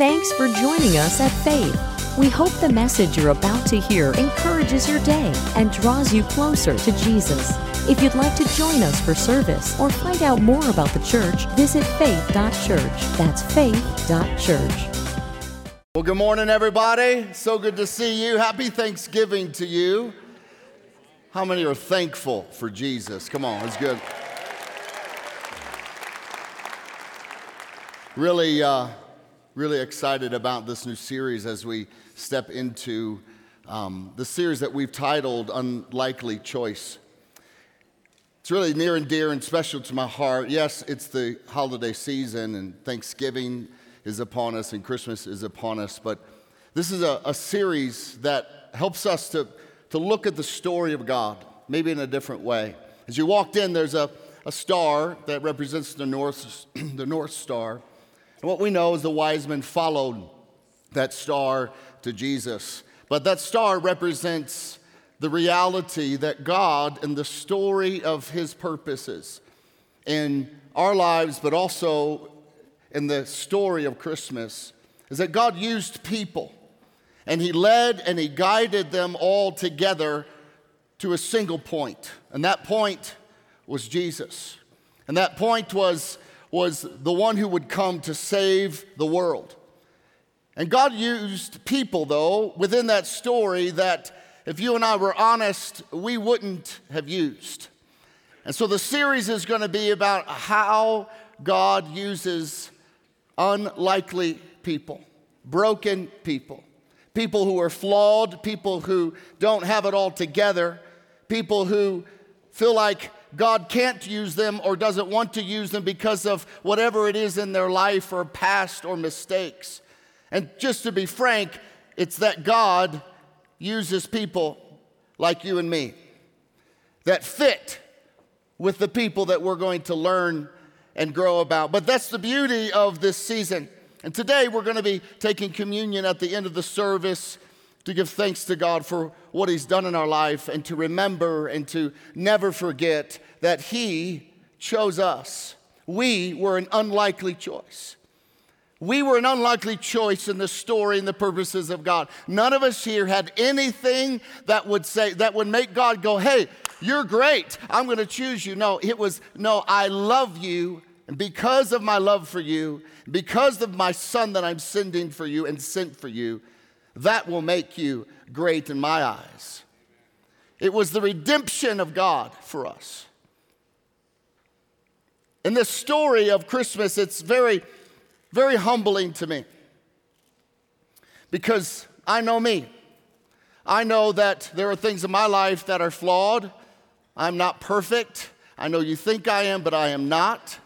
Thanks for joining us at Faith. We hope the message you're about to hear encourages your day and draws you closer to Jesus. If you'd like to join us for service or find out more about the church, visit faith.church. That's faith.church. Well, good morning, everybody. So good to see you. Happy Thanksgiving to you. How many are thankful for Jesus? Come on, it's good. Really, uh, really excited about this new series as we step into um, the series that we've titled Unlikely Choice. It's really near and dear and special to my heart. Yes, it's the holiday season and Thanksgiving is upon us and Christmas is upon us. But this is a, a series that helps us to, to look at the story of God, maybe in a different way. As you walked in, there's a, a star that represents the North, the North Star. And what we know is the wise men followed that star to Jesus. But that star represents the reality that God and the story of his purposes in our lives, but also in the story of Christmas is that God used people and He led and He guided them all together to a single point. And that point was Jesus. And that point was, was the one who would come to save the world. And God used people, though, within that story that, if you and I were honest, we wouldn't have used. And so the series is going to be about how God uses unlikely people, broken people, people who are flawed, people who don't have it all together, people who feel like God can't use them or doesn't want to use them because of whatever it is in their life or past or mistakes. And just to be frank, it's that God uses people like you and me that fit with the people that we're going to learn and grow about. But that's the beauty of this season. And today we're going to be taking communion at the end of the service to give thanks to God for what He's done in our life and to remember and to never forget that He chose us. We were an unlikely choice. We were an unlikely choice in the story and the purposes of God. None of us here had anything that would say, that would make God go, hey, you're great. I'm going to choose you. No, it was, no, I love you. And because of my love for you, because of my son that I'm sending for you and sent for you, that will make you great in my eyes. It was the redemption of God for us. In this story of Christmas, it's very, very humbling to me because I know me. I know that there are things in my life that are flawed. I'm not perfect. I know you think I am, but I am not.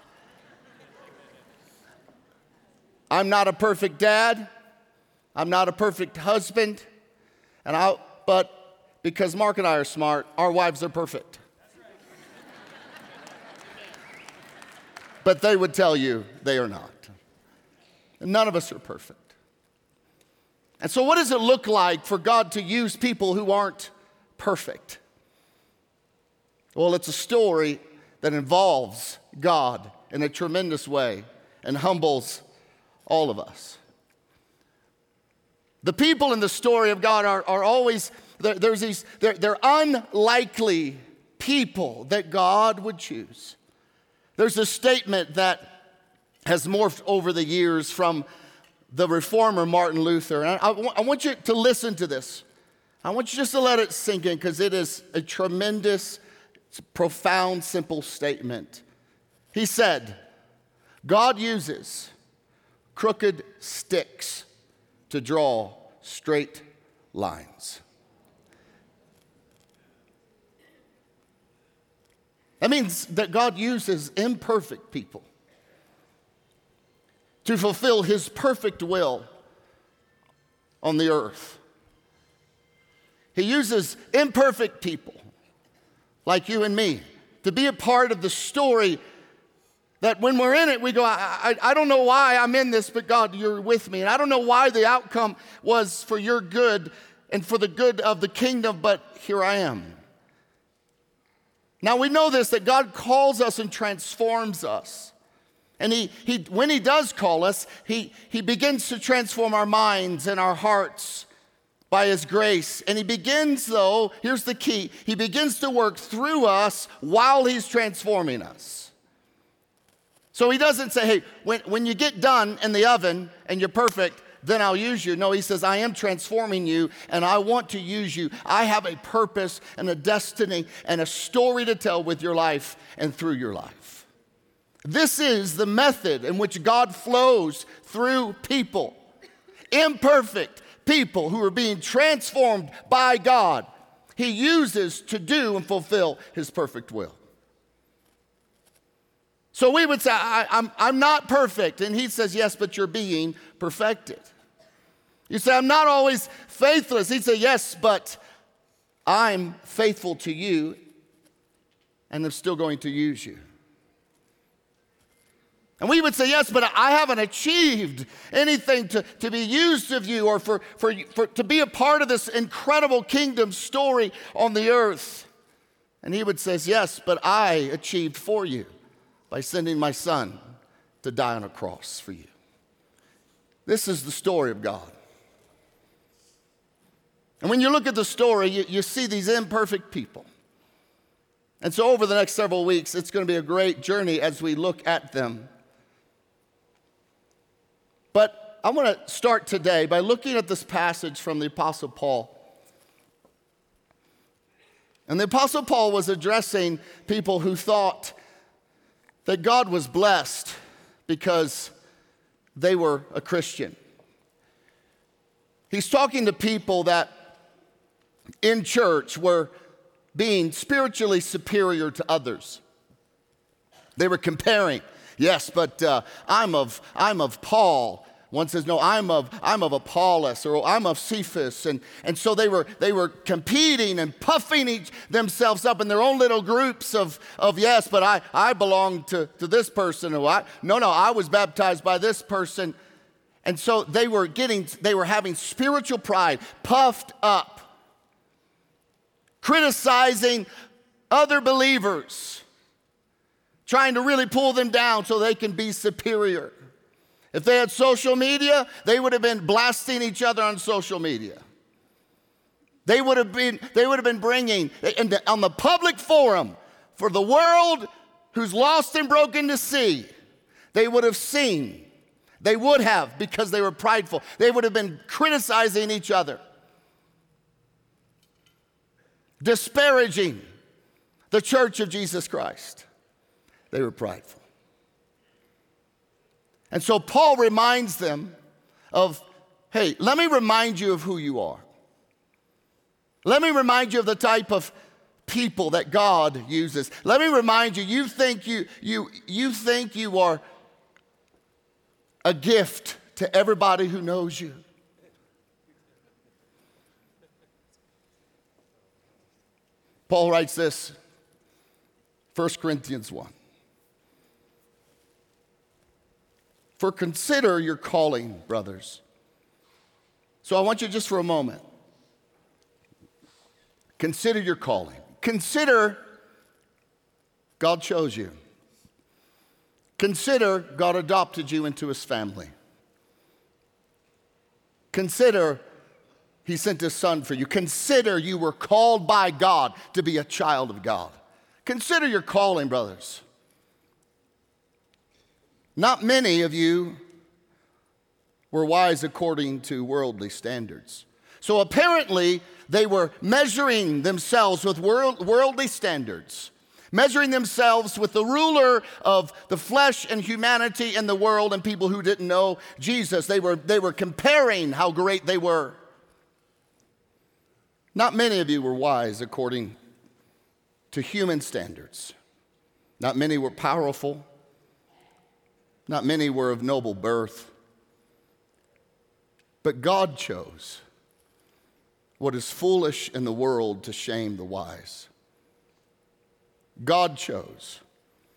I'm not a perfect dad. I'm not a perfect husband. And I, but because Mark and I are smart, our wives are perfect. but they would tell you they are not. None of us are perfect. And so, what does it look like for God to use people who aren't perfect? Well, it's a story that involves God in a tremendous way and humbles all of us. The people in the story of God are, are always, there's these, they're, they're unlikely people that God would choose. There's a statement that has morphed over the years from the reformer Martin Luther. And I, I, I want you to listen to this. I want you just to let it sink in because it is a tremendous profound, simple statement. He said, God uses crooked sticks to draw straight lines. That means that God uses imperfect people to fulfill his perfect will on the earth. He uses imperfect people like you and me, to be a part of the story that when we're in it, we go, I, I, I, don't know why I'm in this, but God, you're with me. And I don't know why the outcome was for your good and for the good of the kingdom, but here I am. Now we know this that God calls us and transforms us. And he, he, when he does call us, he, he begins to transform our minds and our hearts by his grace. And he begins, though, here's the key he begins to work through us while he's transforming us. So he doesn't say, hey, when, when you get done in the oven and you're perfect, then I'll use you. No, he says, I am transforming you and I want to use you. I have a purpose and a destiny and a story to tell with your life and through your life. This is the method in which God flows through people, imperfect people who are being transformed by God. He uses to do and fulfill his perfect will. So we would say, I, am I'm, I'm not perfect. And he says, Yes, but you're being perfected. You say, I'm not always faithless. He'd say, Yes, but I'm faithful to you and I'm still going to use you. And we would say, Yes, but I haven't achieved anything to, to be used of you or for, for, for, to be a part of this incredible kingdom story on the earth. And he would say, Yes, but I achieved for you by sending my son to die on a cross for you. This is the story of God. And when you look at the story, you, you see these imperfect people. And so, over the next several weeks, it's going to be a great journey as we look at them. But I want to start today by looking at this passage from the Apostle Paul. And the Apostle Paul was addressing people who thought that God was blessed because they were a Christian. He's talking to people that in church were being spiritually superior to others. They were comparing. Yes, but uh, I'm of I'm of Paul. One says, no, I'm of I'm of Apollos or oh, I'm of Cephas. And, and so they were they were competing and puffing each, themselves up in their own little groups of, of yes, but I, I belong to, to this person. Or I, no, no, I was baptized by this person. And so they were getting, they were having spiritual pride, puffed up criticizing other believers, trying to really pull them down so they can be superior. If they had social media, they would have been blasting each other on social media. They would have been, they would have been bringing on the public forum for the world who's lost and broken to see, they would have seen. They would have because they were prideful. They would have been criticizing each other disparaging the church of Jesus Christ. They were prideful. And so Paul reminds them of hey, let me remind you of who you are. Let me remind you of the type of people that God uses. Let me remind you, you think you, you, you think you are a gift to everybody who knows you. Paul writes this 1 Corinthians 1. For consider your calling, brothers. So I want you just for a moment. Consider your calling. Consider God chose you. Consider God adopted you into his family. Consider he sent his son for you. Consider you were called by God to be a child of God. Consider your calling, brothers. Not many of you were wise according to worldly standards. So apparently, they were measuring themselves with world, worldly standards, measuring themselves with the ruler of the flesh and humanity and the world and people who didn't know Jesus. They were, they were comparing how great they were. Not many of you were wise according to human standards. Not many were powerful. Not many were of noble birth. But God chose what is foolish in the world to shame the wise. God chose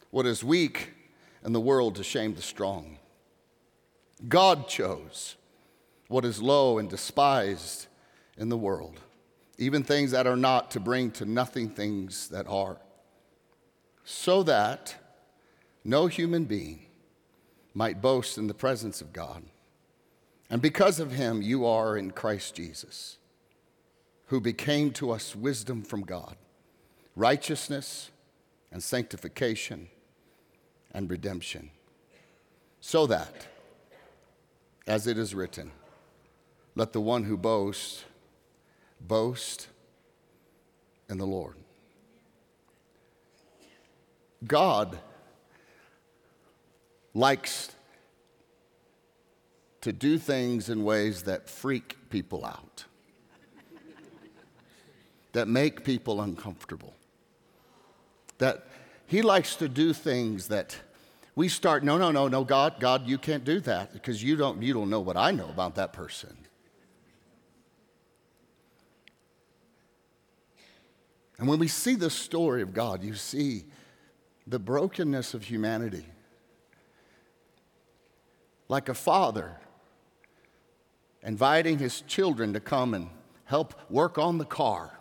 what is weak in the world to shame the strong. God chose what is low and despised in the world even things that are not, to bring to nothing things that are, so that no human being might boast in the presence of God. And because of him, you are in Christ Jesus, who became to us wisdom from God, righteousness and sanctification and redemption, so that, as it is written, let the one who boasts boast in the Lord. God likes to do things in ways that freak people out, that make people uncomfortable. That he likes to do things that we start, no, no, no, no, God, God, you can't do that because you don't, you don't know what I know about that person. And when we see the story of God, you see the brokenness of humanity. Like a father inviting his children to come and help work on the car,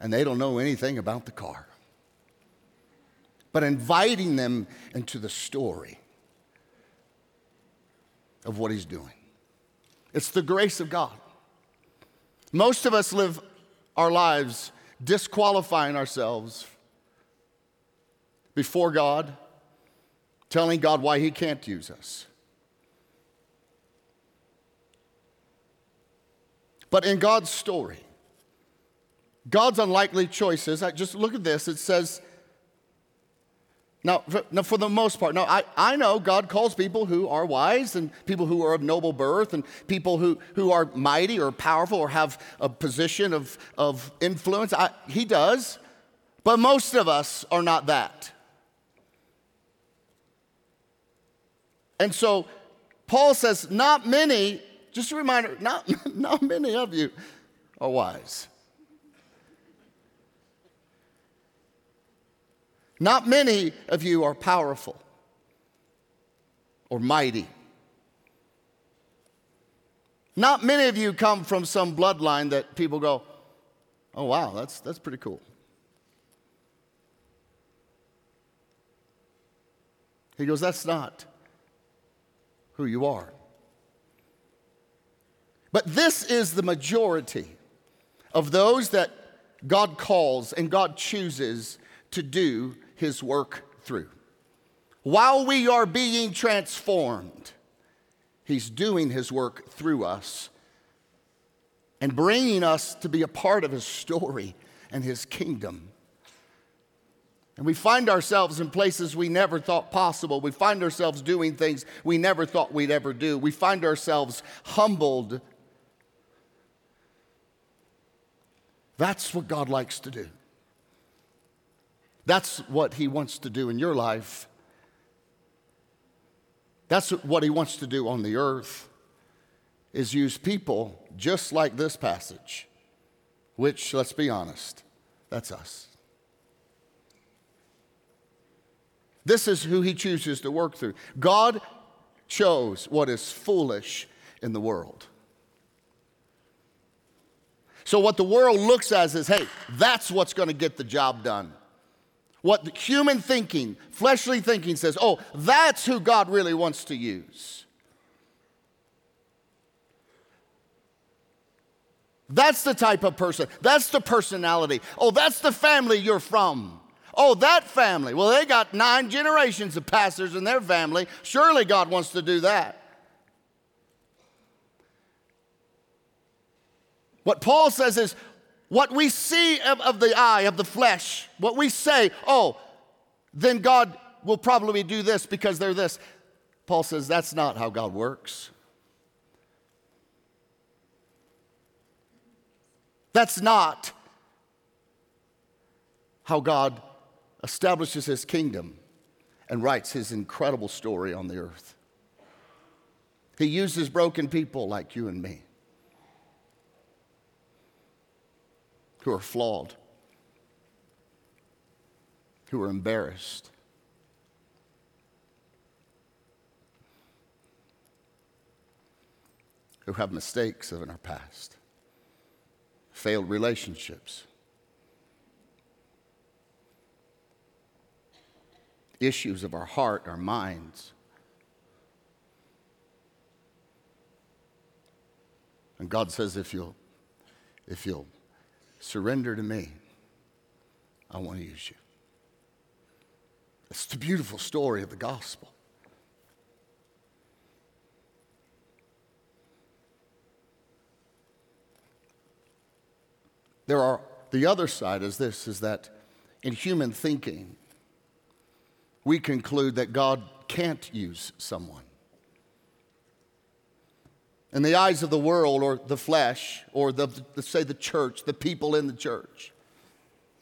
and they don't know anything about the car. But inviting them into the story of what he's doing. It's the grace of God. Most of us live our lives disqualifying ourselves before God, telling God why He can't use us. But in God's story, God's unlikely choices, I just look at this, it says, now, for, now, for the most part, now I, I know God calls people who are wise and people who are of noble birth and people who, who are mighty or powerful or have a position of, of influence. I, he does, but most of us are not that. And so Paul says, not many, just a reminder, not, not many of you are wise. Not many of you are powerful or mighty. Not many of you come from some bloodline that people go, oh, wow, that's, that's pretty cool. He goes, that's not who you are. But this is the majority of those that God calls and God chooses to do his work through. While we are being transformed, he's doing his work through us and bringing us to be a part of his story and his kingdom. And we find ourselves in places we never thought possible. We find ourselves doing things we never thought we'd ever do. We find ourselves humbled. That's what God likes to do. That's what He wants to do in your life. That's what He wants to do on the earth is use people just like this passage, which, let's be honest, that's us. This is who He chooses to work through. God chose what is foolish in the world. So, what the world looks at is hey, that's what's going to get the job done. What human thinking, fleshly thinking says, oh, that's who God really wants to use. That's the type of person. That's the personality. Oh, that's the family you're from. Oh, that family. Well, they got nine generations of pastors in their family. Surely God wants to do that. What Paul says is what we see of, of the eye, of the flesh, what we say, oh, then God will probably do this because they're this. Paul says that's not how God works. That's not how God establishes his kingdom and writes his incredible story on the earth. He uses broken people like you and me. who are flawed, who are embarrassed. Who have mistakes in our past, failed relationships, issues of our heart, our minds. And God says, if you'll, if you'll surrender to me, I want to use you. It's the beautiful story of the gospel. There are the other side is this is that in human thinking, we conclude that God can't use someone. In the eyes of the world or the flesh or the, the, say the church, the people in the church,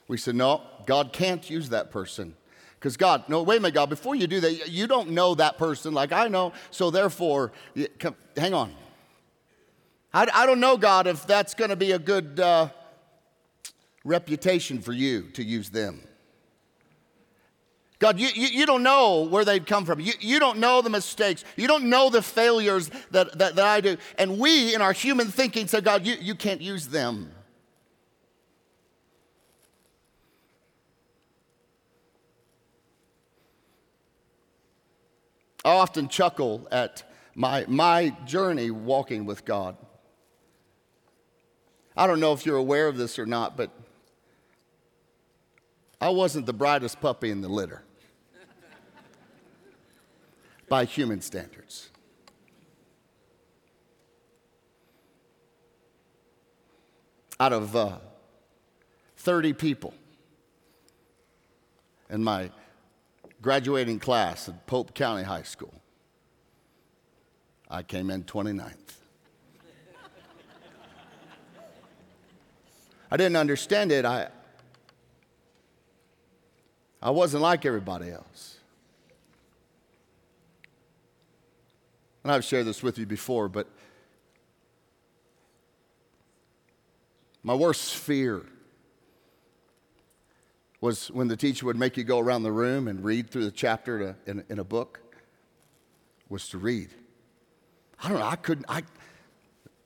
we say, no, God can't use that person. Because God, no, wait a minute, God, before you do that, you don't know that person like I know, so therefore, come, hang on. I, I, don't know, God, if that's going to be a good uh, reputation for you to use them. God, you, you, you, don't know where they've come from. You, you don't know the mistakes. You don't know the failures that, that, that I do. And we, in our human thinking, say, God, you, you can't use them. I often chuckle at my, my journey walking with God. I don't know if you're aware of this or not, but I wasn't the brightest puppy in the litter by human standards. Out of uh, 30 people in my graduating class at Pope County High School, I came in 29th. I didn't understand it. I, I wasn't like everybody else. And I've shared this with you before, but my worst fear was when the teacher would make you go around the room and read through the chapter in, in a book, was to read. I don't know, I couldn't, I,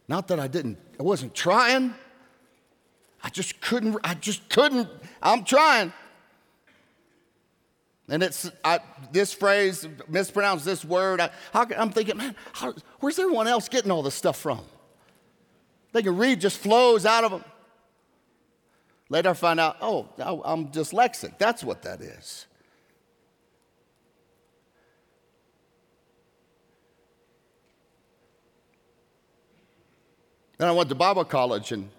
not that I didn't, I wasn't trying. I just couldn't, I just couldn't, I'm trying. And it's I, this phrase, mispronounce this word. I, am thinking, man, how, where's everyone else getting all this stuff from? They can read, just flows out of them. Later I find out, oh, I'm dyslexic. That's what that is. Then I went to Bible college and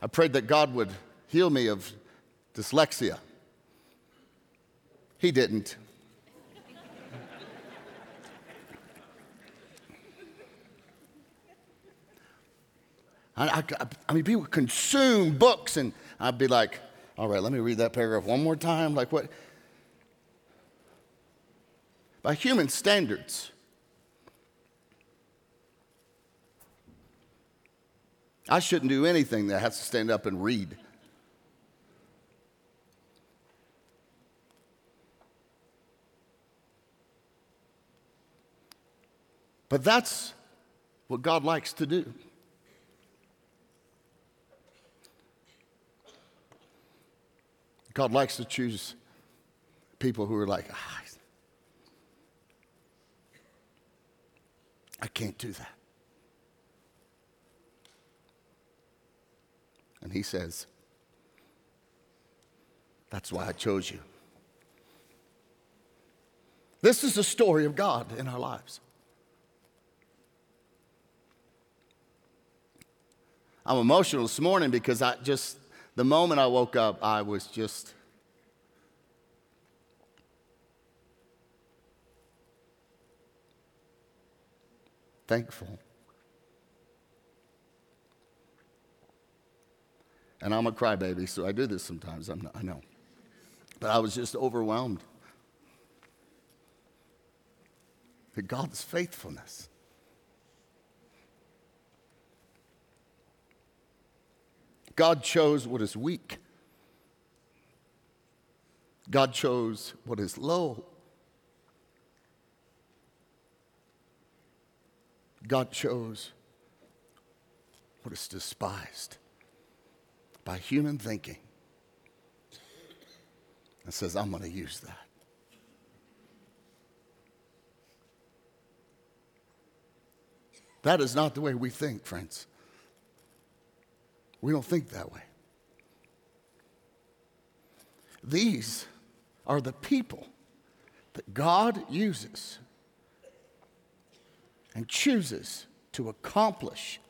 I prayed that God would heal me of dyslexia. He didn't. I, I, I, mean, people consume books, and I'd be like, all right, let me read that paragraph one more time. Like, what? By human standards, I shouldn't do anything that has to stand up and read. But that's what God likes to do. God likes to choose people who are like, ah, I can't do that. And he says, That's why I chose you. This is the story of God in our lives. I'm emotional this morning because I just, the moment I woke up, I was just. Thankful. And I'm a crybaby, so I do this sometimes, I'm not, I know. But I was just overwhelmed at God's faithfulness. God chose what is weak. God chose what is low. God chose what is despised by human thinking. and says, I'm going to use that. That is not the way we think, friends. We don't think that way. These are the people that God uses and chooses to accomplish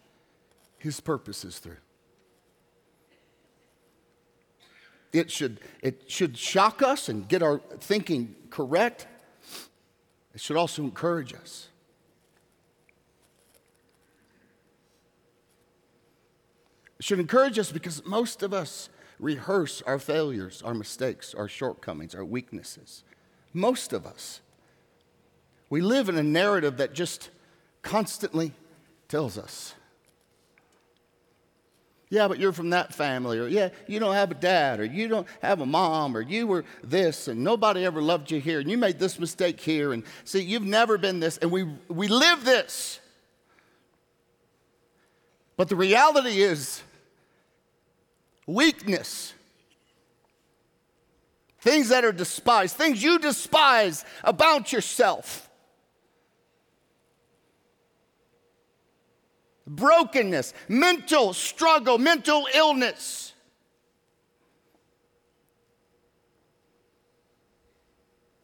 his purposes through. It should, it should shock us and get our thinking correct. It should also encourage us. Should encourage us because most of us rehearse our failures, our mistakes, our shortcomings, our weaknesses. Most of us. We live in a narrative that just constantly tells us. Yeah, but you're from that family, or yeah, you don't have a dad, or you don't have a mom, or you were this, and nobody ever loved you here, and you made this mistake here, and see, you've never been this, and we, we live this. But the reality is, weakness, things that are despised, things you despise about yourself brokenness, mental struggle, mental illness.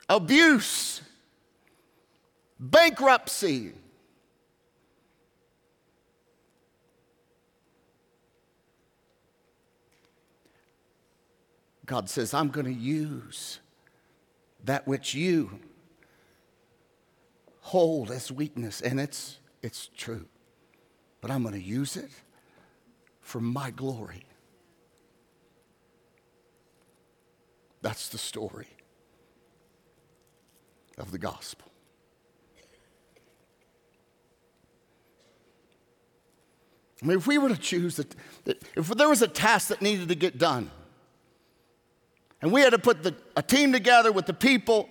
Abuse, bankruptcy. God says, I'm going to use that which you hold as weakness, and it's, it's true but I'm going to use it for my glory. That's the story of the gospel. I mean, if we were to choose that, if there was a task that needed to get done, and we had to put the, a team together with the people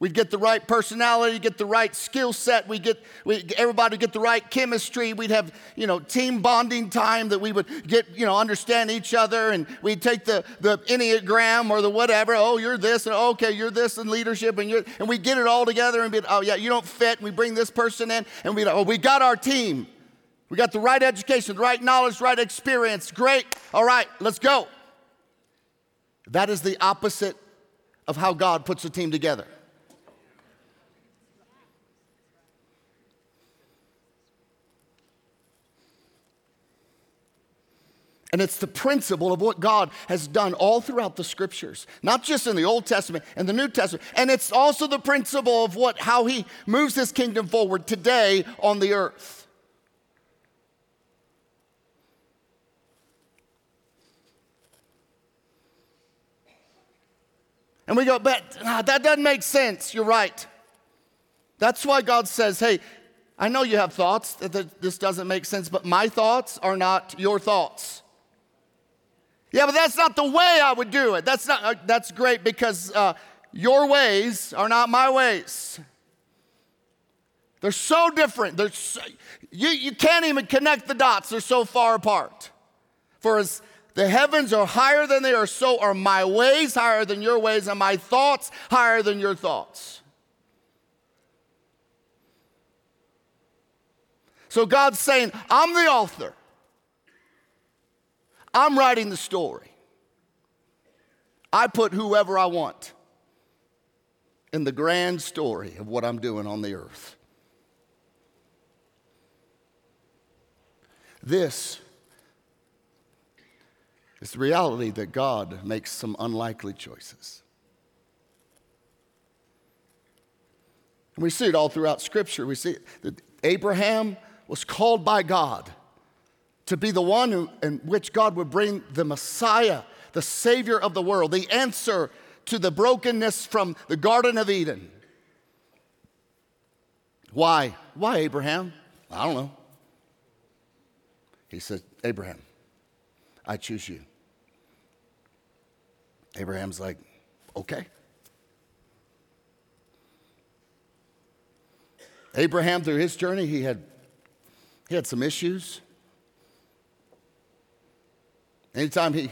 We'd get the right personality, get the right skill set. We get we, everybody get the right chemistry. We'd have you know team bonding time that we would get you know understand each other, and we'd take the the enneagram or the whatever. Oh, you're this, and oh, okay, you're this in leadership, and you and we get it all together and be oh yeah, you don't fit. And we bring this person in, and we oh we got our team. We got the right education, the right knowledge, right experience. Great. All right, let's go. That is the opposite of how God puts a team together. And it's the principle of what God has done all throughout the scriptures, not just in the Old Testament and the New Testament. And it's also the principle of what, how he moves his kingdom forward today on the earth. And we go, but ah, that doesn't make sense. You're right. That's why God says, hey, I know you have thoughts that this doesn't make sense, but my thoughts are not your thoughts. Yeah, but that's not the way I would do it. That's not. Uh, that's great because uh, your ways are not my ways. They're so different. They're so, you, you can't even connect the dots. They're so far apart. For as the heavens are higher than they are, so are my ways higher than your ways, and my thoughts higher than your thoughts. So God's saying, I'm the author. I'm writing the story. I put whoever I want in the grand story of what I'm doing on the earth. This is the reality that God makes some unlikely choices. And we see it all throughout Scripture. We see that Abraham was called by God to be the one who, in which God would bring the Messiah, the Savior of the world, the answer to the brokenness from the Garden of Eden. Why? Why, Abraham? I don't know. He said, Abraham, I choose you. Abraham's like, okay. Abraham, through his journey, he had, he had some issues. Anytime he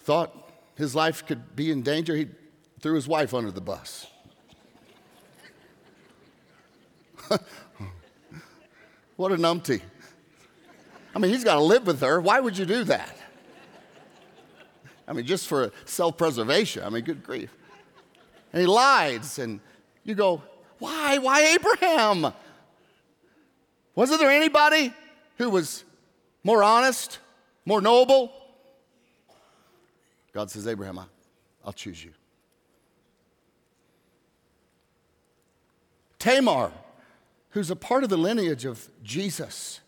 thought his life could be in danger, he threw his wife under the bus. what a numpty. I mean, he's got to live with her. Why would you do that? I mean, just for self preservation. I mean, good grief. And he lies, and you go, why? Why Abraham? Wasn't there anybody who was more honest, more noble? God says, Abraham, I'll choose you. Tamar, who's a part of the lineage of Jesus,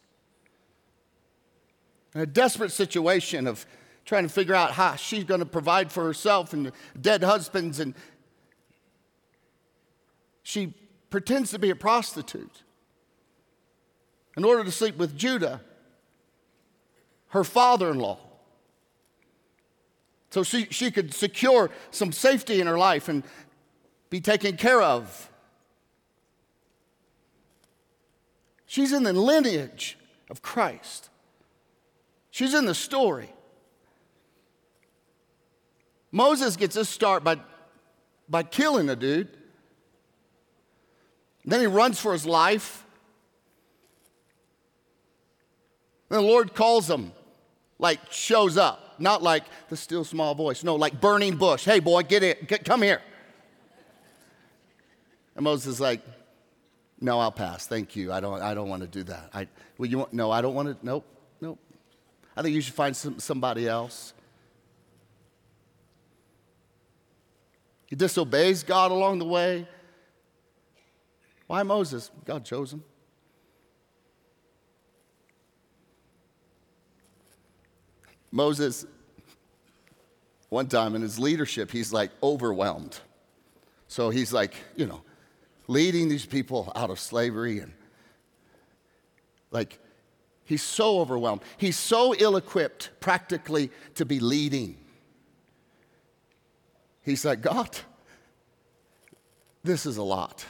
in a desperate situation of trying to figure out how she's going to provide for herself and dead husbands, and she pretends to be a prostitute in order to sleep with Judah, her father in law. So she, she could secure some safety in her life and be taken care of. She's in the lineage of Christ. She's in the story. Moses gets his start by, by killing a dude. Then he runs for his life. Then the Lord calls him, like shows up, not like the still small voice, no, like burning bush. Hey, boy, get it, get, come here. And Moses is like, no, I'll pass. Thank you. I don't, I don't want to do that. I, well, you want, no, I don't want to. Nope, nope. I think you should find some, somebody else. He disobeys God along the way. Why Moses? God chose him. Moses, one time in his leadership, he's like overwhelmed. So he's like, you know, leading these people out of slavery and like he's so overwhelmed. He's so ill equipped practically to be leading. He's like, God, this is a lot.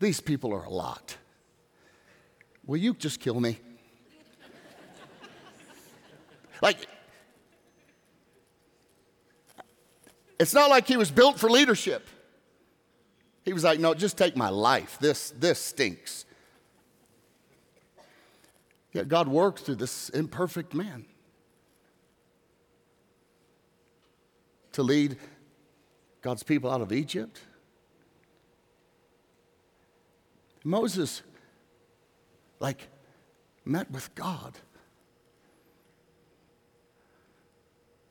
These people are a lot. Will you just kill me? like, it's not like he was built for leadership. He was like, no, just take my life. This, this stinks. Yet God worked through this imperfect man to lead God's people out of Egypt. Moses, like, met with God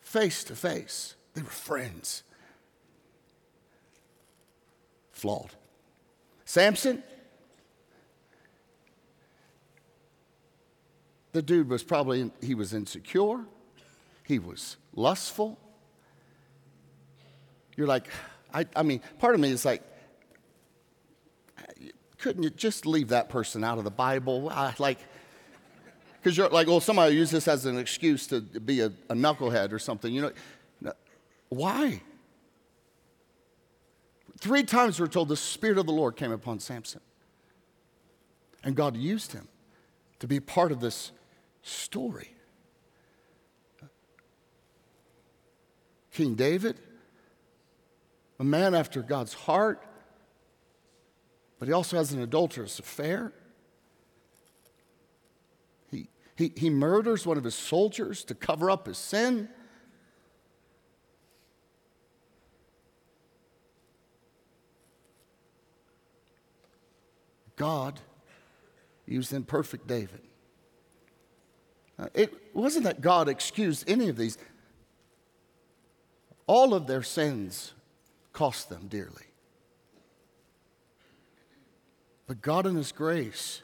face to face. They were friends flawed. Samson, the dude was probably, he was insecure, he was lustful. You're like, I, I mean, part of me is like, couldn't you just leave that person out of the Bible? I, like, because you're like, well, somebody use this as an excuse to be a, a knucklehead or something. You know, why? Three times we're told the Spirit of the Lord came upon Samson. And God used him to be part of this story. King David, a man after God's heart, but he also has an adulterous affair. He, he, he murders one of his soldiers to cover up his sin. God used imperfect David. It wasn't that God excused any of these, all of their sins cost them dearly. But God, in His grace,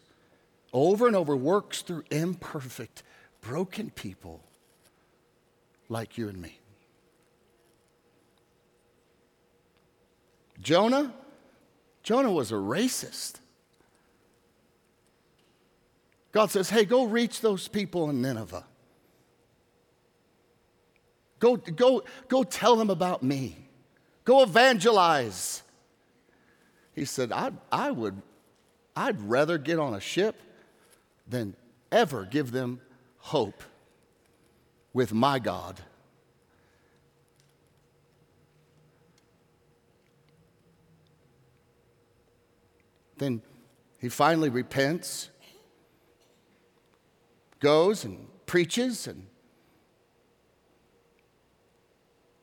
over and over works through imperfect, broken people like you and me. Jonah, Jonah was a racist. God says, hey, go reach those people in Nineveh. Go, go, go tell them about me. Go evangelize. He said, I, I would, I'd rather get on a ship than ever give them hope with my God. Then he finally repents, goes and preaches and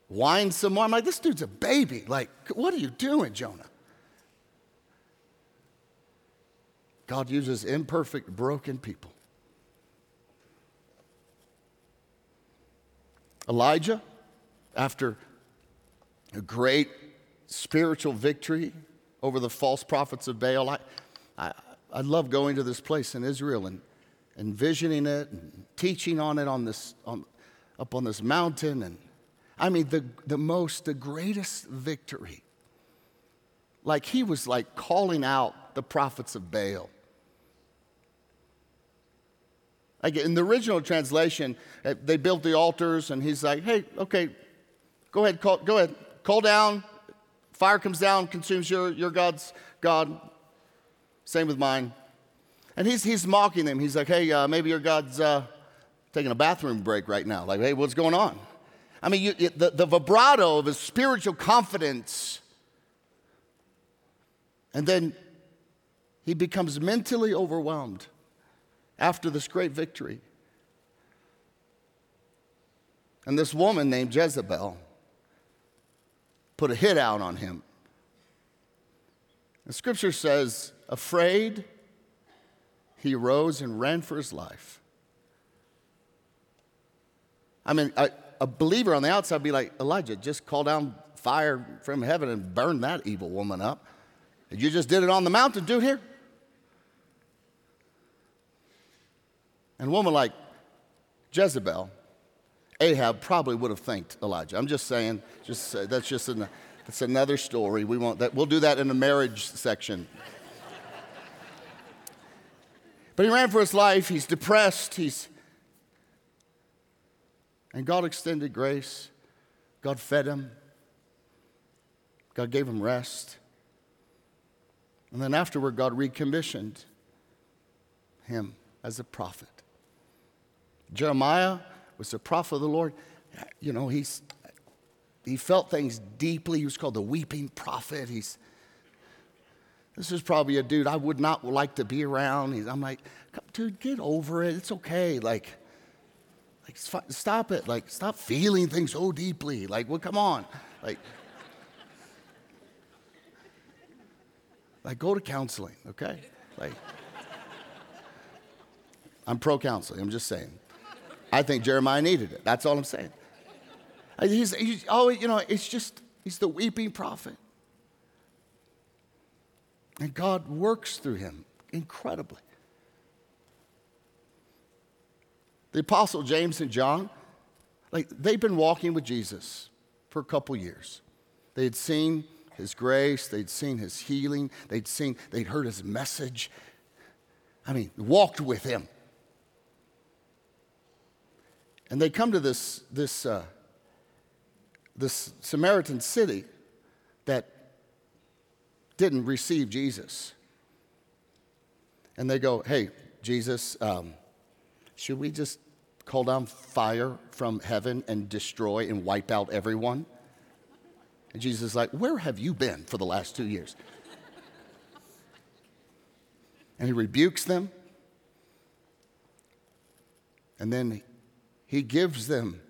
whines some more. I'm like, this dude's a baby. Like, what are you doing, Jonah? God uses imperfect, broken people. Elijah, after a great spiritual victory over the false prophets of Baal, I, I, I love going to this place in Israel and, and visioning it and teaching on it on this, on, up on this mountain. And I mean, the, the most, the greatest victory. Like he was like calling out the prophets of Baal. Like in the original translation, eh, they built the altars, and he's like, hey, okay, go ahead, call, go ahead, call down. Fire comes down, consumes your, your God's God. Same with mine. And he's, he's mocking them. He's like, hey, uh, maybe your God's uh, taking a bathroom break right now. Like, hey, what's going on? I mean, you, the, the vibrato of his spiritual confidence. And then he becomes mentally overwhelmed after this great victory. And this woman named Jezebel put a hit out on him. The scripture says, afraid, he rose and ran for his life. I mean, a, a believer on the outside be like, Elijah, just call down fire from heaven and burn that evil woman up. You just did it on the mountain, dude, here. And a woman like Jezebel, Ahab probably would have thanked Elijah. I'm just saying, just uh, that's just an, that's another story. We won't that, we'll do that in the marriage section. but he ran for his life. He's depressed. He's and God extended grace. God fed him. God gave him rest. And then afterward, God recommissioned him as a prophet. Jeremiah was a prophet of the Lord. You know, he's, he felt things deeply. He was called the weeping prophet. He's, this is probably a dude I would not like to be around. He's, I'm like, dude, get over it. It's okay. Like, like, stop it. Like, stop feeling things so deeply. Like, well, come on. Like, like go to counseling, okay? Like, I'm pro counseling. I'm just saying. I think Jeremiah needed it. That's all I'm saying. He's, he's always, you know, it's just, he's the weeping prophet. And God works through him incredibly. The apostle James and John, like they've been walking with Jesus for a couple years. They had seen his grace, they'd seen his healing, they'd seen, they'd heard his message. I mean, walked with him. And they come to this, this, uh, this Samaritan city that didn't receive Jesus. And they go, Hey, Jesus, um, should we just call down fire from heaven and destroy and wipe out everyone? And Jesus is like, Where have you been for the last two years? and he rebukes them. And then he gives them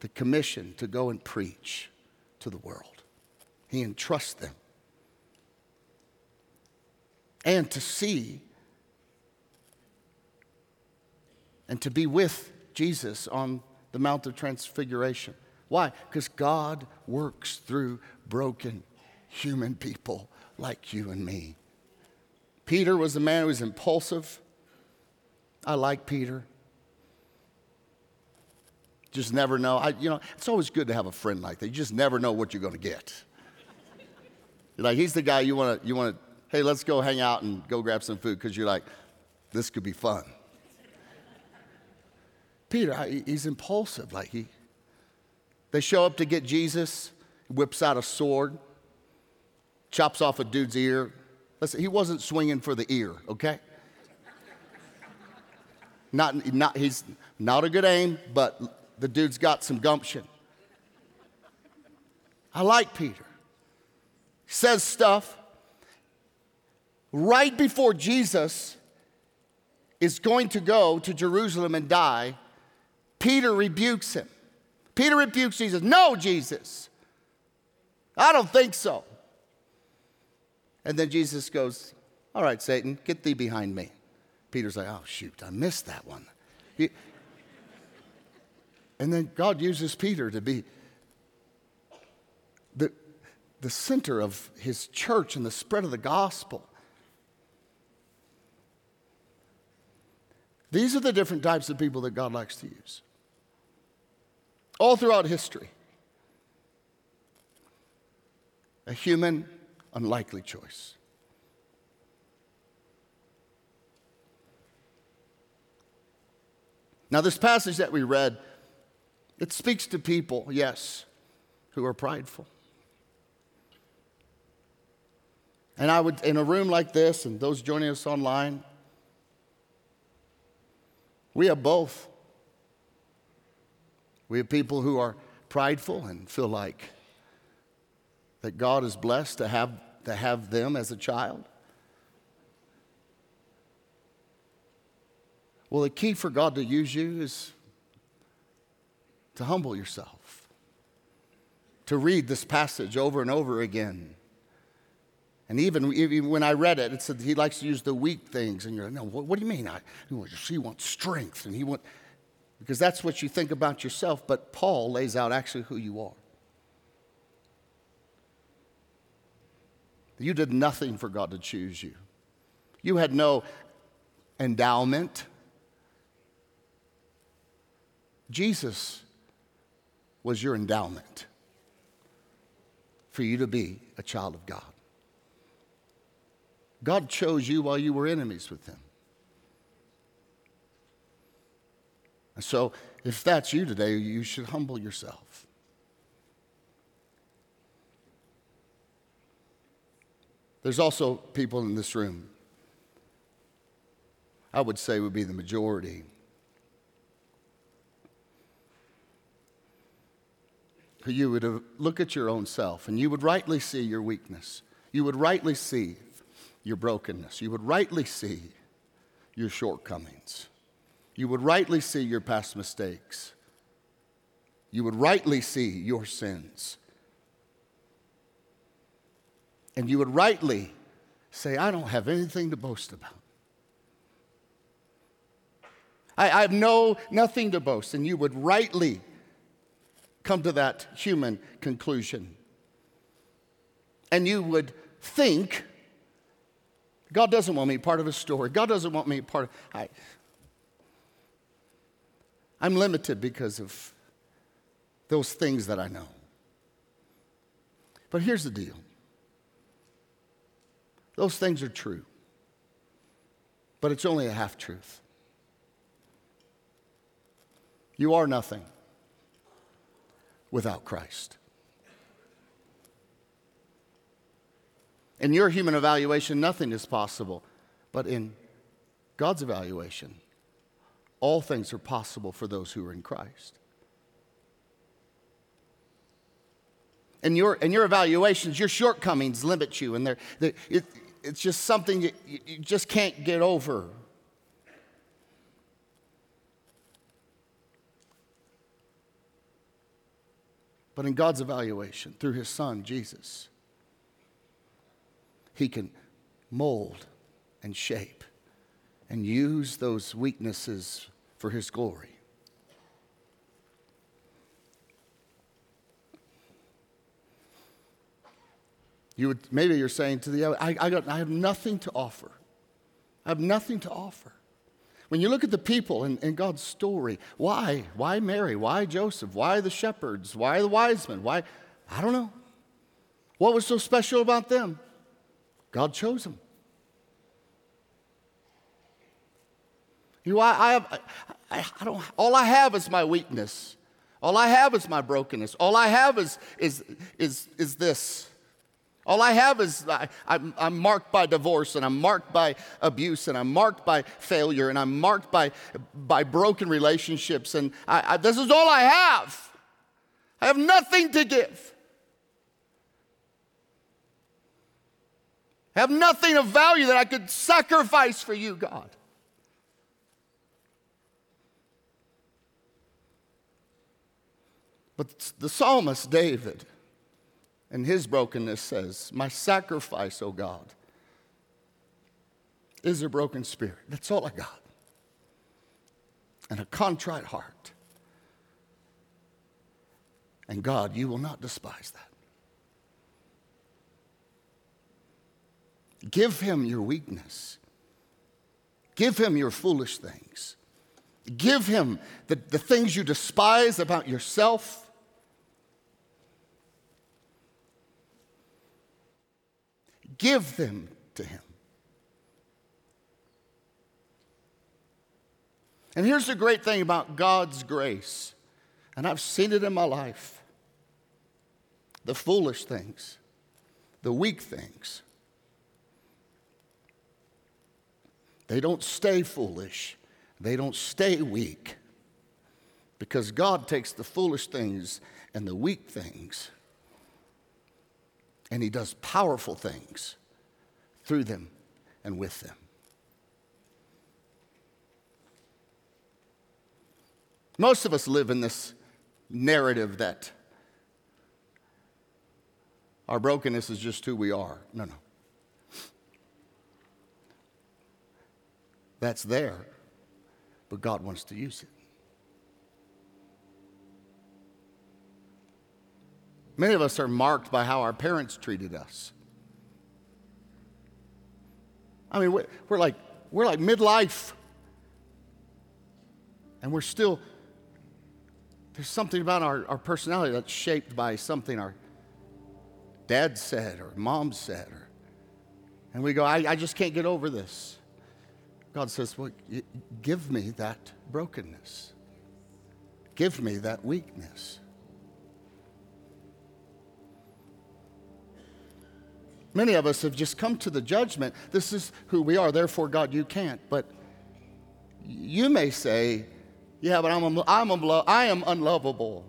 the commission to go and preach to the world. He entrusts them. And to see and to be with Jesus on the Mount of Transfiguration. Why? Because God works through broken human people like you and me. Peter was a man who was impulsive. I like Peter. Just never know. I, you know, it's always good to have a friend like that. You just never know what you're going to get. like he's the guy you want to, you want to, hey, let's go hang out and go grab some food because you're like, this could be fun. Peter, he's impulsive. Like he, they show up to get Jesus, whips out a sword, chops off a dude's ear. Listen, he wasn't swinging for the ear, okay? Not, not, he's not a good aim, but the dude's got some gumption. I like Peter. He says stuff, right before Jesus is going to go to Jerusalem and die, Peter rebukes him. Peter rebukes Jesus. No, Jesus. I don't think so. And then Jesus goes, All right, Satan, get thee behind me. Peter's like, Oh, shoot, I missed that one. And then God uses Peter to be the, the center of his church and the spread of the gospel. These are the different types of people that God likes to use. All throughout history. A human, unlikely choice. Now, this passage that we read, it speaks to people, yes, who are prideful. And I would, in a room like this, and those joining us online, we have both. We have people who are prideful and feel like that God is blessed to have, to have them as a child. Well, the key for God to use you is to humble yourself, to read this passage over and over again. And even, even when I read it, it said he likes to use the weak things. And you're like, no, what, what do you mean? I, he wants strength. And he wants, because that's what you think about yourself. But Paul lays out actually who you are. You did nothing for God to choose you. You had no endowment. Jesus was your endowment for you to be a child of God. God chose you while you were enemies with Him. And so, if that's you today, you should humble yourself. There's also people in this room, I would say would be the majority, who you would look at your own self and you would rightly see your weakness. You would rightly see your brokenness. You would rightly see your shortcomings. You would rightly see your past mistakes. You would rightly see your sins. And you would rightly say, I don't have anything to boast about. I, I have no nothing to boast. And you would rightly come to that human conclusion. And you would think God doesn't want me part of his story. God doesn't want me part of I, I'm limited because of those things that I know. But here's the deal. Those things are true. But it's only a half truth. You are nothing without Christ. In your human evaluation, nothing is possible. But in God's evaluation, all things are possible for those who are in Christ. And your, in your evaluations, your shortcomings limit you, and they're, they're it, it's just something you, you just can't get over. But in God's evaluation, through His Son, Jesus, he can mold and shape and use those weaknesses for His glory. You would, maybe you're saying to the other, I, I, got, I have nothing to offer. I have nothing to offer. When you look at the people in, in, God's story, why? Why Mary? Why Joseph? Why the shepherds? Why the wise men? Why? I don't know. What was so special about them? God chose them. You know, I, I have, I, I, don't, all I have is my weakness. All I have is my brokenness. All I have is, is, is, is this. All I have is I, I'm, I'm marked by divorce and I'm marked by abuse and I'm marked by failure and I'm marked by, by broken relationships. And I, I, this is all I have. I have nothing to give. I have nothing of value that I could sacrifice for you, God. But the psalmist David, in his brokenness, says, My sacrifice, O God, is a broken spirit. That's all I got. And a contrite heart. And God, you will not despise that. Give him your weakness. Give him your foolish things. Give him the, the things you despise about yourself. Give them to him. And here's the great thing about God's grace, and I've seen it in my life the foolish things, the weak things. They don't stay foolish, they don't stay weak. Because God takes the foolish things and the weak things and he does powerful things through them and with them. Most of us live in this narrative that our brokenness is just who we are. No, no. That's there, but God wants to use it. Many of us are marked by how our parents treated us. I mean, we're like, we're like midlife. And we're still, there's something about our, our personality that's shaped by something our dad said or mom said. Or, and we go, I, I just can't get over this. God says, Well, give me that brokenness, give me that weakness. Many of us have just come to the judgment this is who we are, therefore, God, you can't. But you may say, yeah, but I'm, I'm, I am unlovable.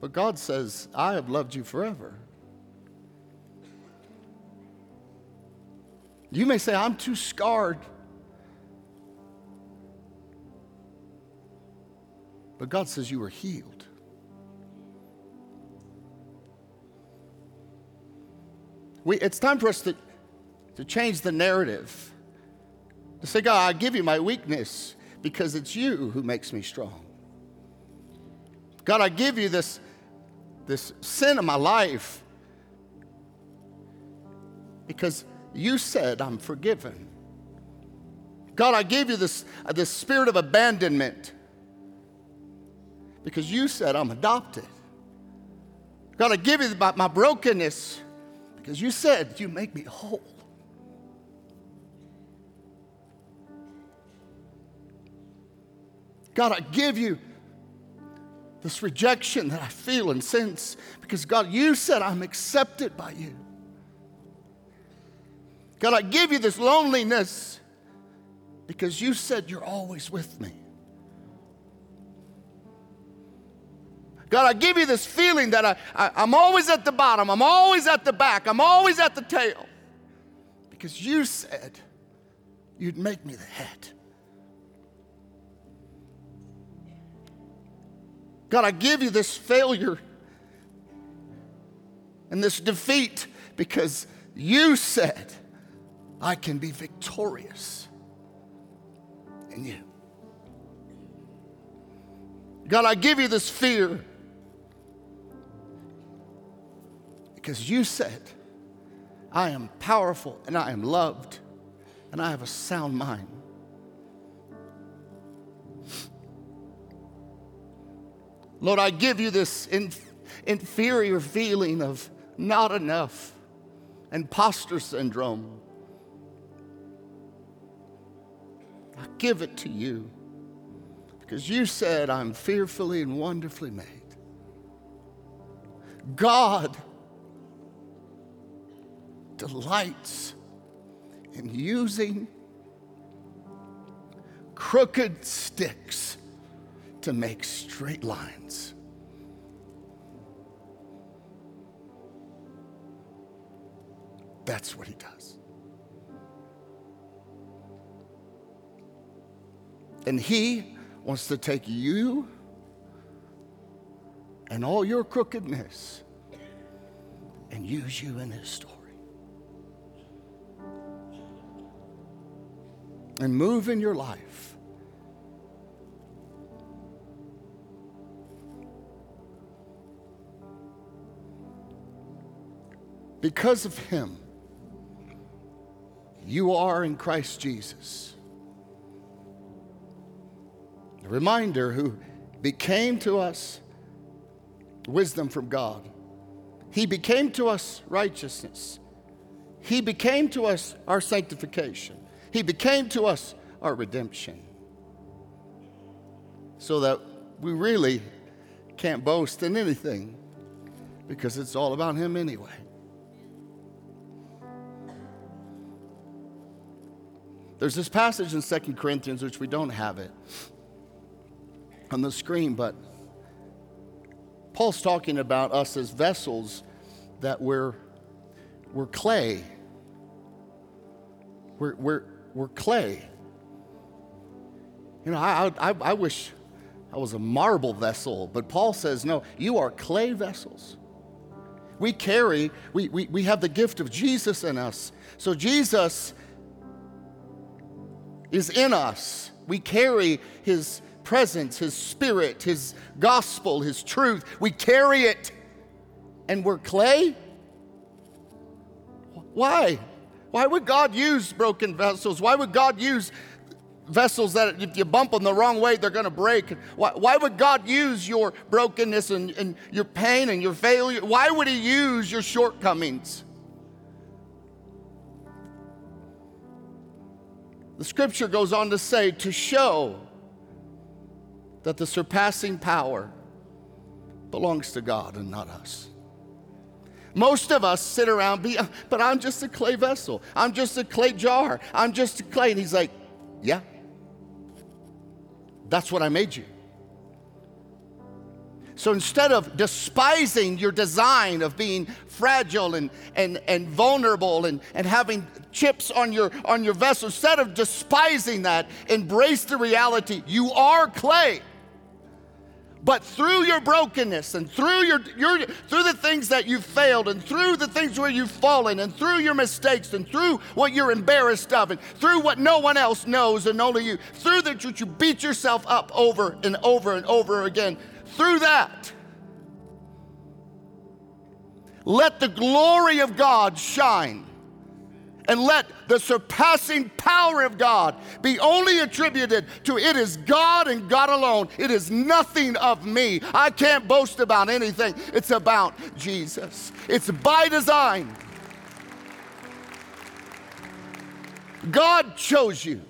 But God says, I have loved you forever. You may say, I'm too scarred. But God says, You were healed. We, it's time for us to, to change the narrative. To say, God, I give you my weakness because it's you who makes me strong. God, I give you this, this sin of my life because you said I'm forgiven. God, I give you this, uh, this spirit of abandonment because you said I'm adopted. God, I give you my, my brokenness because you said you make me whole. God, I give you this rejection that I feel and sense because, God, you said I'm accepted by you. God, I give you this loneliness because you said you're always with me. God, I give you this feeling that I, I, am always at the bottom, I'm always at the back, I'm always at the tail. Because you said you'd make me the head. God, I give you this failure and this defeat because you said I can be victorious in you. God, I give you this fear Because you said, I am powerful and I am loved and I have a sound mind. Lord, I give you this inferior feeling of not enough, imposter syndrome. I give it to you because you said, I'm fearfully and wonderfully made. God delights in using crooked sticks to make straight lines. That's what he does. And he wants to take you and all your crookedness and use you in his story. And move in your life. Because of him, you are in Christ Jesus. A reminder who became to us wisdom from God. He became to us righteousness. He became to us our sanctification. He became to us our redemption. So that we really can't boast in anything because it's all about Him anyway. There's this passage in Second Corinthians, which we don't have it on the screen, but Paul's talking about us as vessels that we're, we're clay. We're, we're, we're clay. You know, I, I, I wish I was a marble vessel, but Paul says, no, you are clay vessels. We carry, we, we, we have the gift of Jesus in us. So Jesus is in us. We carry his presence, his spirit, his gospel, his truth. We carry it and we're clay. Why? Why would God use broken vessels? Why would God use vessels that if you bump them the wrong way, they're going to break? Why, why, would God use your brokenness and, and your pain and your failure? Why would He use your shortcomings? The scripture goes on to say, to show that the surpassing power belongs to God and not us. Most of us sit around, be, uh, but I'm just a clay vessel. I'm just a clay jar. I'm just a clay. And he's like, yeah, that's what I made you. So instead of despising your design of being fragile and, and, and vulnerable and, and having chips on your, on your vessel, instead of despising that, embrace the reality you are clay. But through your brokenness and through your, your through the things that you've failed and through the things where you've fallen and through your mistakes and through what you're embarrassed of and through what no one else knows and only you, through that you beat yourself up over and over and over again, through that, let the glory of God shine and let the surpassing power of God be only attributed to it is God and God alone. It is nothing of me. I can't boast about anything. It's about Jesus. It's by design. God chose you.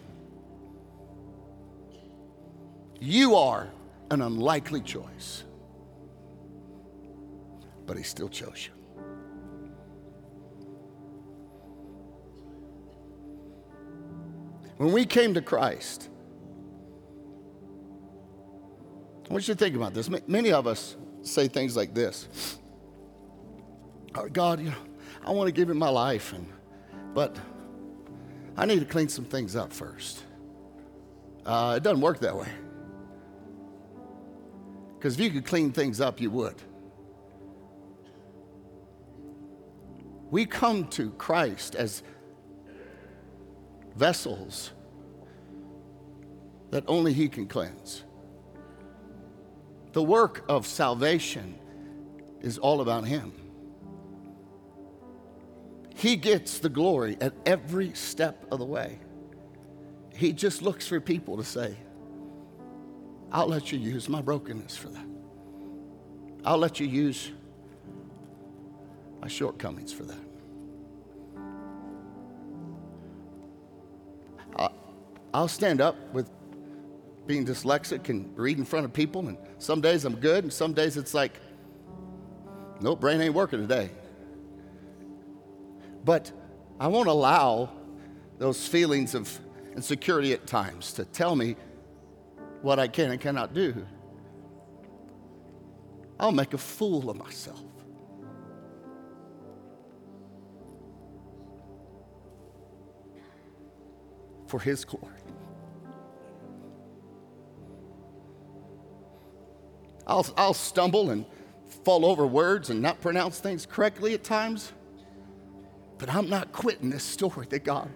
You are an unlikely choice, but He still chose you. When we came to Christ, I want you to think about this. Many of us say things like this oh, God, you know, I want to give you my life, and, but I need to clean some things up first. Uh, it doesn't work that way. Because if you could clean things up, you would. We come to Christ as vessels that only He can cleanse. The work of salvation is all about Him. He gets the glory at every step of the way. He just looks for people to say, I'll let you use my brokenness for that. I'll let you use my shortcomings for that. I'll stand up with being dyslexic and read in front of people, and some days I'm good, and some days it's like, nope, brain ain't working today. But I won't allow those feelings of insecurity at times to tell me what I can and cannot do. I'll make a fool of myself. for His glory. I'll, I'll stumble and fall over words and not pronounce things correctly at times, but I'm not quitting this story that God.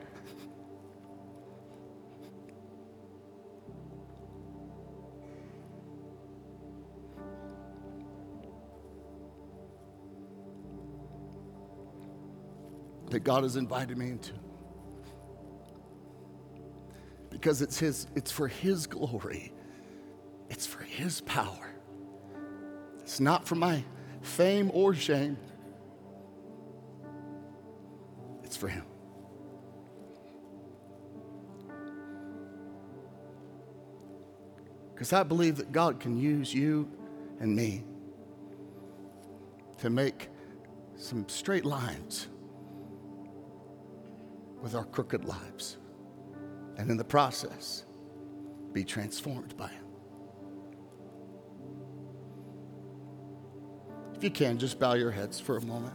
That God has invited me into. Because it's his, it's for his glory. It's for his power. It's not for my fame or shame. It's for Him. Because I believe that God can use you and me to make some straight lines with our crooked lives. And in the process, be transformed by Him. You can, just bow your heads for a moment.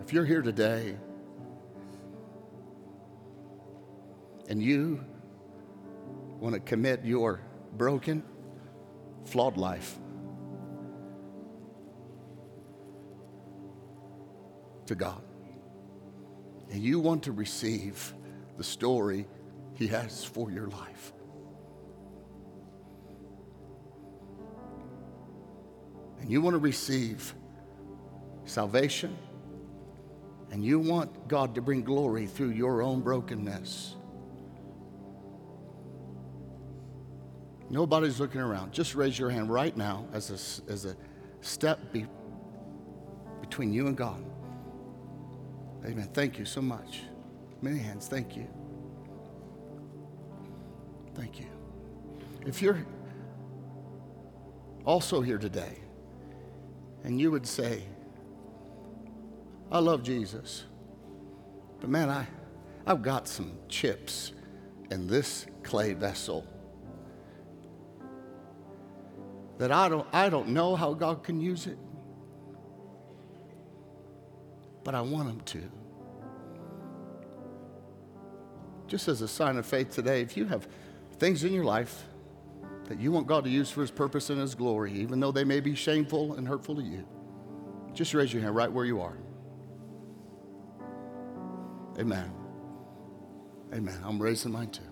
If you're here today and you want to commit your broken, flawed life to God, and you want to receive the story he has for your life. And you want to receive salvation, and you want God to bring glory through your own brokenness. Nobody's looking around. Just raise your hand right now as a, as a step be, between you and God. Amen. Thank you so much. Many hands. Thank you. Thank you. If you're also here today and you would say, I love Jesus, but man, I, I've got some chips in this clay vessel that I don't, I don't know how God can use it, but I want Him to. Just as a sign of faith today, if you have things in your life that you want God to use for His purpose and His glory, even though they may be shameful and hurtful to you, just raise your hand right where you are. Amen. Amen. I'm raising mine too.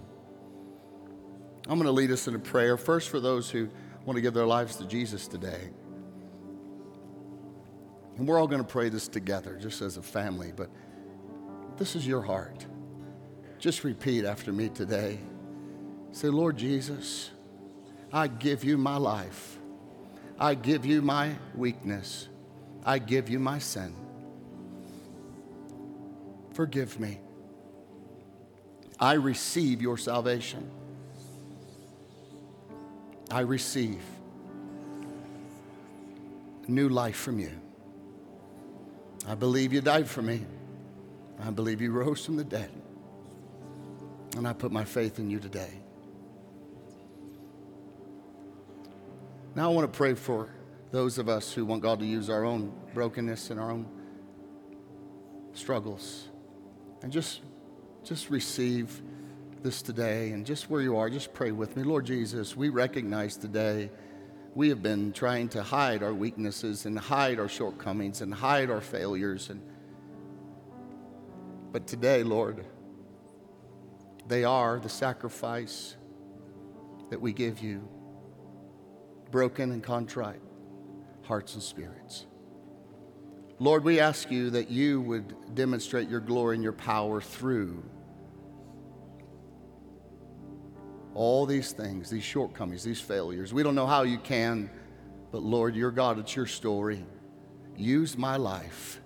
I'm going to lead us in a prayer. First, for those who want to give their lives to Jesus today. And we're all going to pray this together, just as a family, but this is your heart. Just repeat after me today. Say, Lord Jesus, I give you my life. I give you my weakness. I give you my sin. Forgive me. I receive your salvation. I receive new life from you. I believe you died for me. I believe you rose from the dead. And I put my faith in you today. Now I want to pray for those of us who want God to use our own brokenness and our own struggles. And just just receive this today and just where you are, just pray with me. Lord Jesus, we recognize today we have been trying to hide our weaknesses and hide our shortcomings and hide our failures and but today, Lord, they are the sacrifice that we give you broken and contrite hearts and spirits. Lord, we ask you that you would demonstrate your glory and your power through all these things, these shortcomings, these failures. We don't know how you can, but Lord, your God, it's your story. Use my life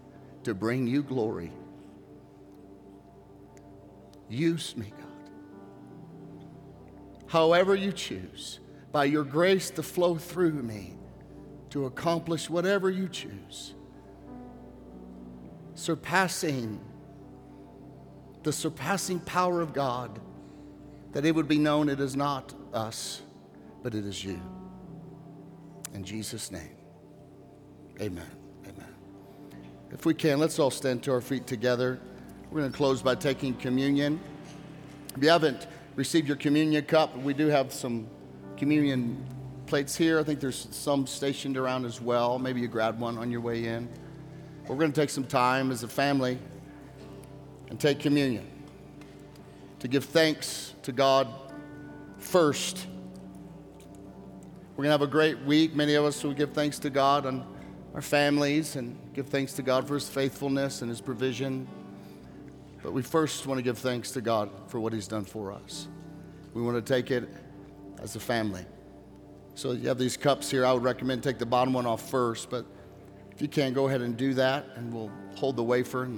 to bring you glory. Use me, God. However you choose by your grace to flow through me to accomplish whatever you choose, surpassing the surpassing power of God, that it would be known it is not us, but it is you. In Jesus' name, Amen. Amen. If we can, let's all stand to our feet together. We're going to close by taking communion. If you haven't received your communion cup, we do have some communion plates here. I think there's some stationed around as well. Maybe you grab one on your way in. We're going to take some time as a family and take communion to give thanks to God first. We're going to have a great week. Many of us will give thanks to God and our families and give thanks to God for His faithfulness and His provision. But we first want to give thanks to God for what He's done for us. We want to take it as a family. So you have these cups here. I would recommend take the bottom one off first, but if you can, go ahead and do that, and we'll hold the wafer.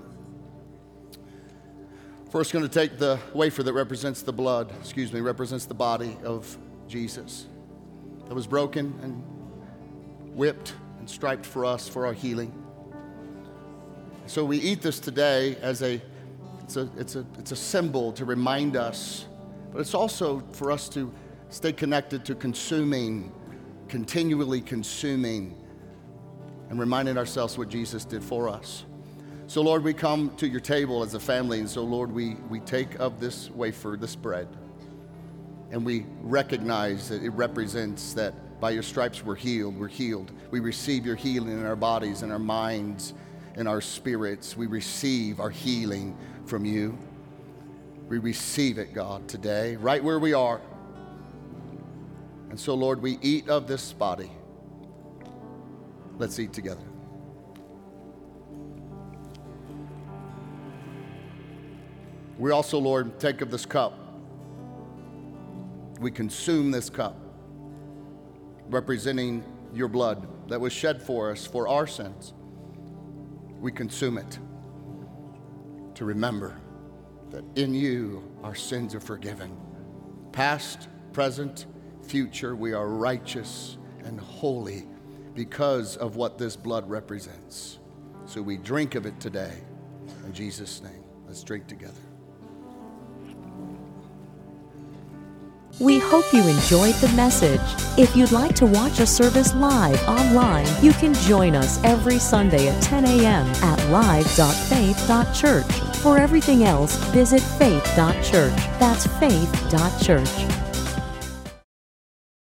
First, going to take the wafer that represents the blood, excuse me, represents the body of Jesus that was broken and whipped and striped for us for our healing. So we eat this today as a it's a, it's a, it's a symbol to remind us, but it's also for us to stay connected to consuming, continually consuming, and reminding ourselves what Jesus did for us. So, Lord, we come to your table as a family, and so, Lord, we, we take of this wafer, this bread, and we recognize that it represents that by your stripes we're healed. We're healed. We receive your healing in our bodies, in our minds, in our spirits. We receive our healing from you. We receive it, God, today, right where we are. And so, Lord, we eat of this body. Let's eat together. We also, Lord, take of this cup. We consume this cup, representing your blood that was shed for us for our sins. We consume it to remember that in you our sins are forgiven. Past, present, future, we are righteous and holy because of what this blood represents. So we drink of it today. In Jesus' name, let's drink together. We hope you enjoyed the message. If you'd like to watch a service live online, you can join us every Sunday at 10 a.m. at live.faith.church. For everything else, visit faith.church. That's faith.church.